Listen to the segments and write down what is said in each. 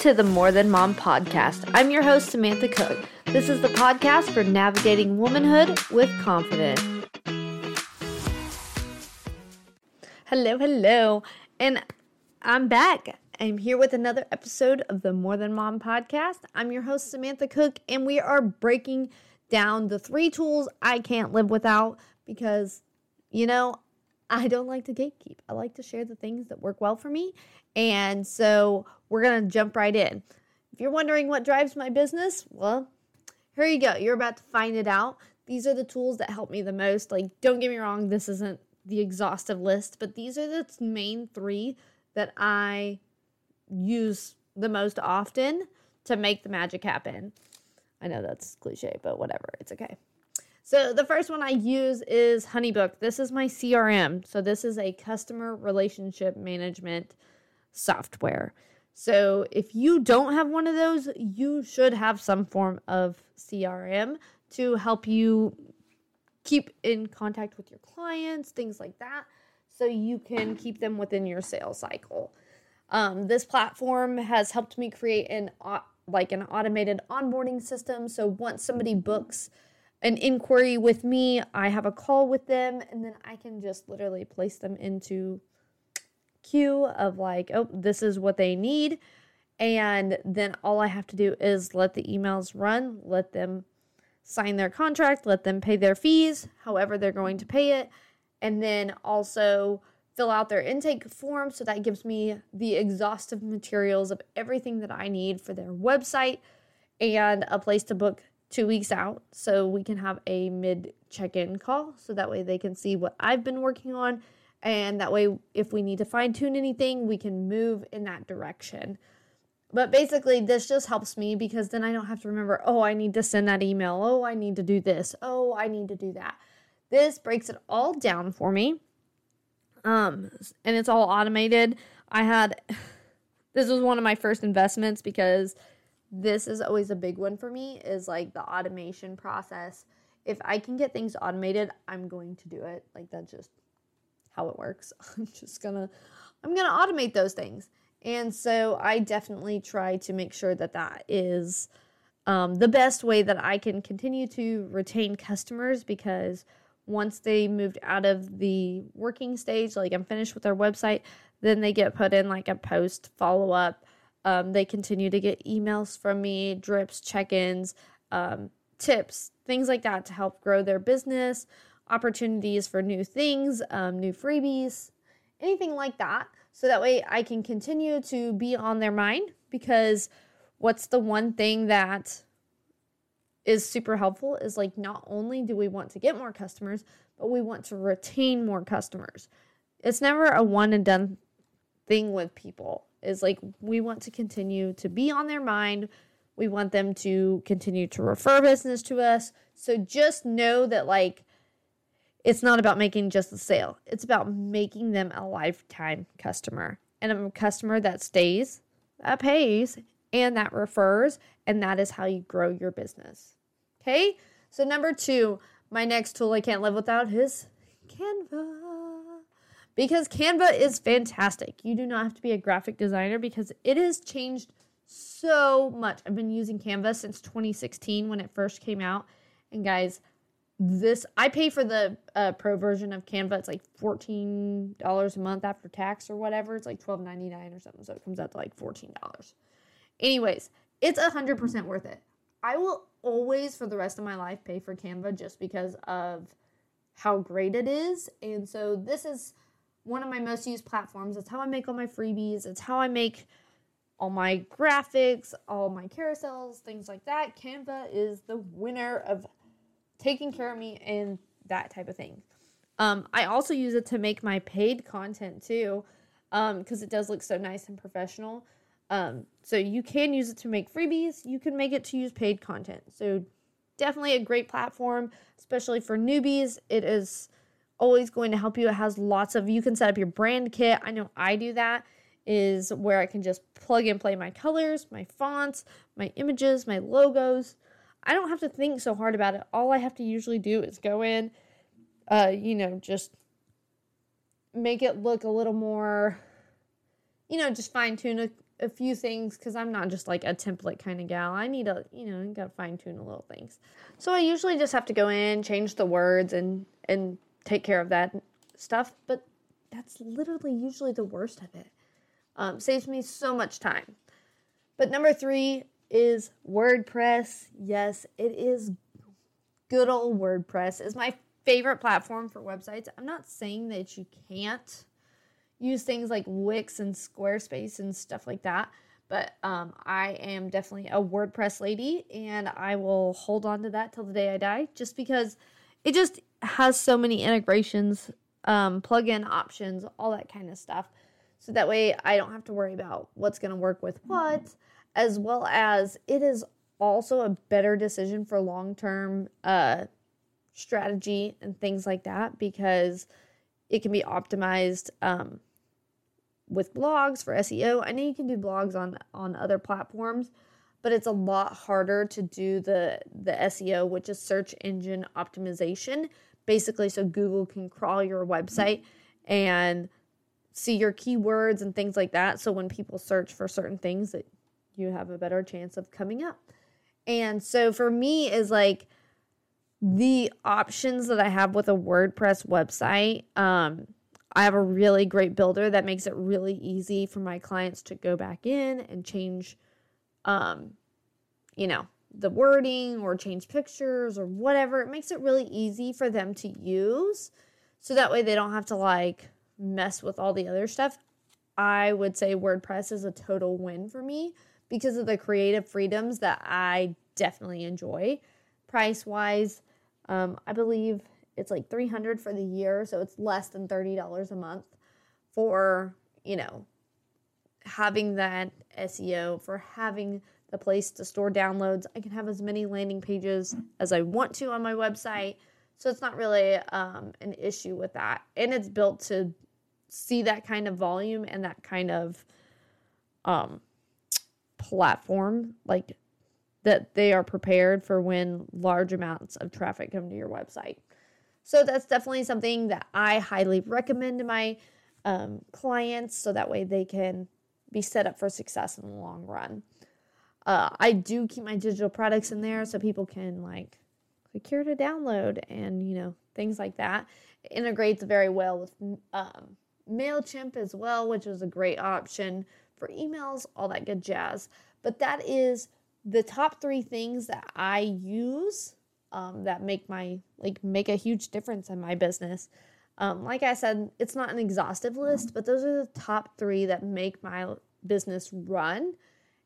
to the More Than Mom podcast. I'm your host, Samantha Cook. This is the podcast for navigating womanhood with confidence. Hello, hello. And I'm back. I'm here with another episode of the More Than Mom podcast. I'm your host, Samantha Cook, and we are breaking down the three tools I can't live without because, you know, I don't like to gatekeep. I like to share the things that work well for me. And so we're going to jump right in. If you're wondering what drives my business, well, here you go. You're about to find it out. These are the tools that help me the most. Like, don't get me wrong, this isn't the exhaustive list, but these are the main three that I use the most often to make the magic happen. I know that's cliche, but whatever. It's okay. So the first one I use is HoneyBook. This is my CRM. So this is a customer relationship management software. So if you don't have one of those, you should have some form of CRM to help you keep in contact with your clients, things like that, so you can keep them within your sales cycle. Um, this platform has helped me create an like an automated onboarding system. So once somebody books an inquiry with me, I have a call with them, and then I can just literally place them into queue of like, oh, this is what they need. And then all I have to do is let the emails run, let them sign their contract, let them pay their fees, however they're going to pay it, and then also fill out their intake form. So that gives me the exhaustive materials of everything that I need for their website and a place to book two weeks out so we can have a mid check in call so that way they can see what I've been working on. And that way, if we need to fine tune anything, we can move in that direction. But basically, this just helps me because then I don't have to remember, oh, I need to send that email. Oh, I need to do this. Oh, I need to do that. This breaks it all down for me. Um, and it's all automated. I had this was one of my first investments because this is always a big one for me is like the automation process. If I can get things automated, I'm going to do it. Like that's just how it works. I'm just gonna I'm gonna automate those things. And so I definitely try to make sure that that is um, the best way that I can continue to retain customers because once they moved out of the working stage, like I'm finished with their website, then they get put in like a post follow up um, they continue to get emails from me, drips, check ins, um, tips, things like that to help grow their business, opportunities for new things, um, new freebies, anything like that. So that way I can continue to be on their mind because what's the one thing that is super helpful is like not only do we want to get more customers, but we want to retain more customers. It's never a one and done thing with people is like we want to continue to be on their mind. We want them to continue to refer business to us. So just know that like it's not about making just the sale. It's about making them a lifetime customer and a customer that stays, that pays, and that refers, and that is how you grow your business. Okay? So number 2, my next tool I can't live without is Canva because Canva is fantastic. You do not have to be a graphic designer because it has changed so much. I've been using Canva since 2016 when it first came out. And guys, this I pay for the uh, pro version of Canva. It's like fourteen dollars a month after tax or whatever. It's like twelve ninety nine or something, so it comes out to like fourteen dollars. Anyways, it's hundred percent worth it. I will always, for the rest of my life, pay for Canva just because of how great it is. And so this is one of my most used platforms. It's how I make all my freebies. It's how I make all my graphics, all my carousels, things like that. Canva is the winner of taking care of me and that type of thing. Um, I also use it to make my paid content too, because um, it does look so nice and professional. Um, so you can use it to make freebies. You can make it to use paid content. So definitely a great platform, especially for newbies. It is always going to help you. It has lots of, you can set up your brand kit. I know I do that, is where I can just plug and play my colors, my fonts, my images, my logos. I don't have to think so hard about it. All I have to usually do is go in, uh, you know, just make it look a little more, you know, just fine tune a, a few things because I'm not just like a template kind of gal. I need a, you know, got to fine tune the little things. So I usually just have to go in, change the words, and and take care of that stuff. But that's literally usually the worst of it. Um, saves me so much time. But number three is WordPress. Yes, it is good old WordPress. is my favorite platform for websites. I'm not saying that you can't use things like Wix and Squarespace and stuff like that. But um, I am definitely a WordPress lady and I will hold on to that till the day I die just because it just has so many integrations, um, plug-in options, all that kind of stuff. So that way I don't have to worry about what's going to work with what, as well as it is also a better decision for long-term uh, strategy and things like that because it can be optimized um, with blogs for SEO. I know you can do blogs on on other platforms, but it's a lot harder to do the the SEO, which is search engine optimization, basically so Google can crawl your website and see your keywords and things like that. So when people search for certain things that you have a better chance of coming up. And so for me is like the options that I have with a WordPress website um I have a really great builder that makes it really easy for my clients to go back in and change, um, you know, the wording or change pictures or whatever. It makes it really easy for them to use. So that way they don't have to like mess with all the other stuff. I would say WordPress is a total win for me because of the creative freedoms that I definitely enjoy. Price wise, um, I believe it's like 300 for the year so it's less than $30 a month for you know having that seo for having the place to store downloads. I can have as many landing pages as i want to on my website. So it's not really um, an issue with that. And it's built to see that kind of volume and that kind of um, platform like that they are prepared for when large amounts of traffic come to your website. So that's definitely something that I highly recommend to my um, clients so that way they can be set up for success in the long run. Uh, I do keep my digital products in there so people can like click here to download and you know things like that. It integrates very well with um, Mailchimp as well, which is a great option for emails, all that good jazz. But that is the top three things that I use um, that make my like make a huge difference in my business. Um, like I said, it's not an exhaustive list, but those are the top three that make my business run.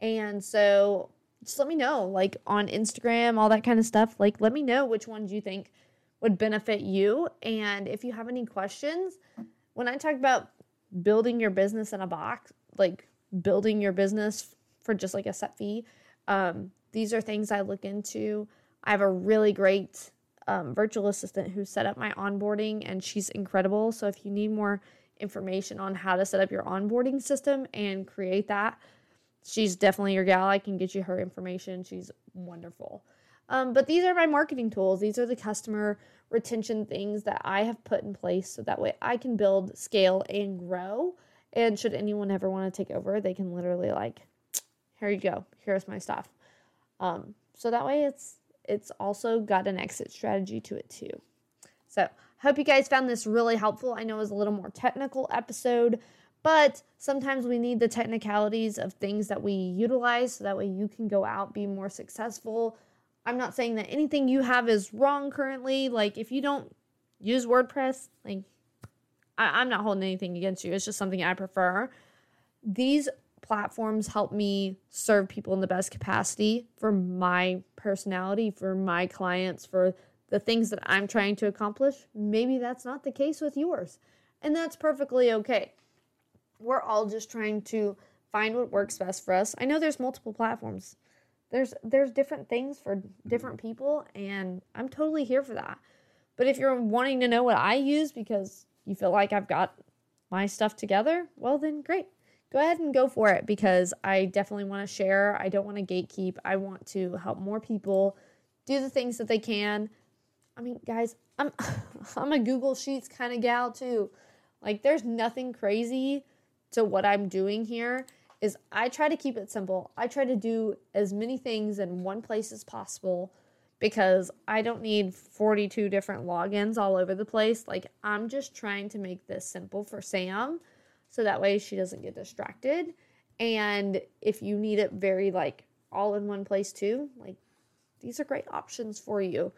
And so just let me know, like on Instagram, all that kind of stuff. Like, let me know which ones you think would benefit you. And if you have any questions, when I talk about building your business in a box, like building your business for just like a set fee, um, these are things I look into. I have a really great um, virtual assistant who set up my onboarding, and she's incredible. So if you need more information on how to set up your onboarding system and create that, she's definitely your gal. I can get you her information. She's wonderful. Um, but these are my marketing tools. These are the customer retention things that I have put in place so that way I can build, scale, and grow. And should anyone ever want to take over, they can literally like, here you go. Here's my stuff. Um, so that way it's it's also got an exit strategy to it too. So, hope you guys found this really helpful. I know it was a little more technical episode, but sometimes we need the technicalities of things that we utilize so that way you can go out be more successful. I'm not saying that anything you have is wrong currently. Like if you don't use WordPress, like I, am not holding anything against you. It's just something I prefer. These platforms help me serve people in the best capacity for my personality, for my clients, for the things that I'm trying to accomplish. Maybe that's not the case with yours. And that's perfectly okay. We're all just trying to find what works best for us. I know there's multiple platforms. There's there's different things for different people and I'm totally here for that. But if you're wanting to know what I use because you feel like I've got my stuff together, well then great go ahead and go for it because I definitely want to share. I don't want to gatekeep. I want to help more people do the things that they can. I mean, guys, I'm I'm a Google Sheets kind of gal too. Like there's nothing crazy to what I'm doing here is I try to keep it simple. I try to do as many things in one place as possible because I don't need 42 different logins all over the place. Like, I'm just trying to make this simple for Sam so that way she doesn't get distracted. And if you need it very, like, all in one place too, like, these are great options for you.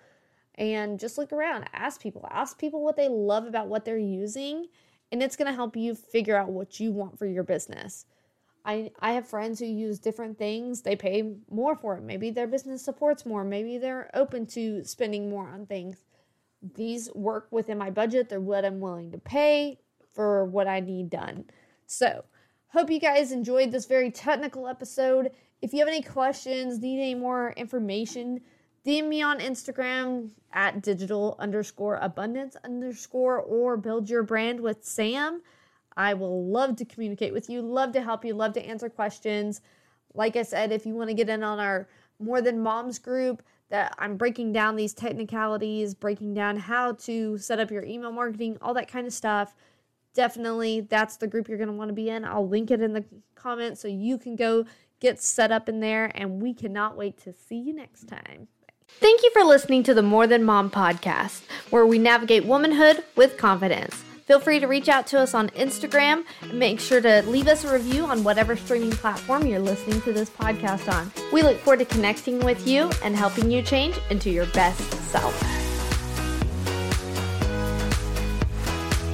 And just look around, ask people, ask people what they love about what they're using, and it's going to help you figure out what you want for your business. I, I have friends who use different things. They pay more for it. Maybe their business supports more. Maybe they're open to spending more on things. These work within my budget. They're what I'm willing to pay for what I need done. So, hope you guys enjoyed this very technical episode. If you have any questions, need any more information, DM me on Instagram at digital underscore abundance underscore or build your brand with Sam. I will love to communicate with you, love to help you, love to answer questions. Like I said, if you want to get in on our More Than Moms group, that I'm breaking down these technicalities, breaking down how to set up your email marketing, all that kind of stuff. Definitely, that's the group you're going to want to be in. I'll link it in the comments so you can go get set up in there, and we cannot wait to see you next time. Thank you for listening to the More Than Mom podcast, where we navigate womanhood with confidence. Feel free to reach out to us on Instagram and make sure to leave us a review on whatever streaming platform you're listening to this podcast on. We look forward to connecting with you and helping you change into your best self.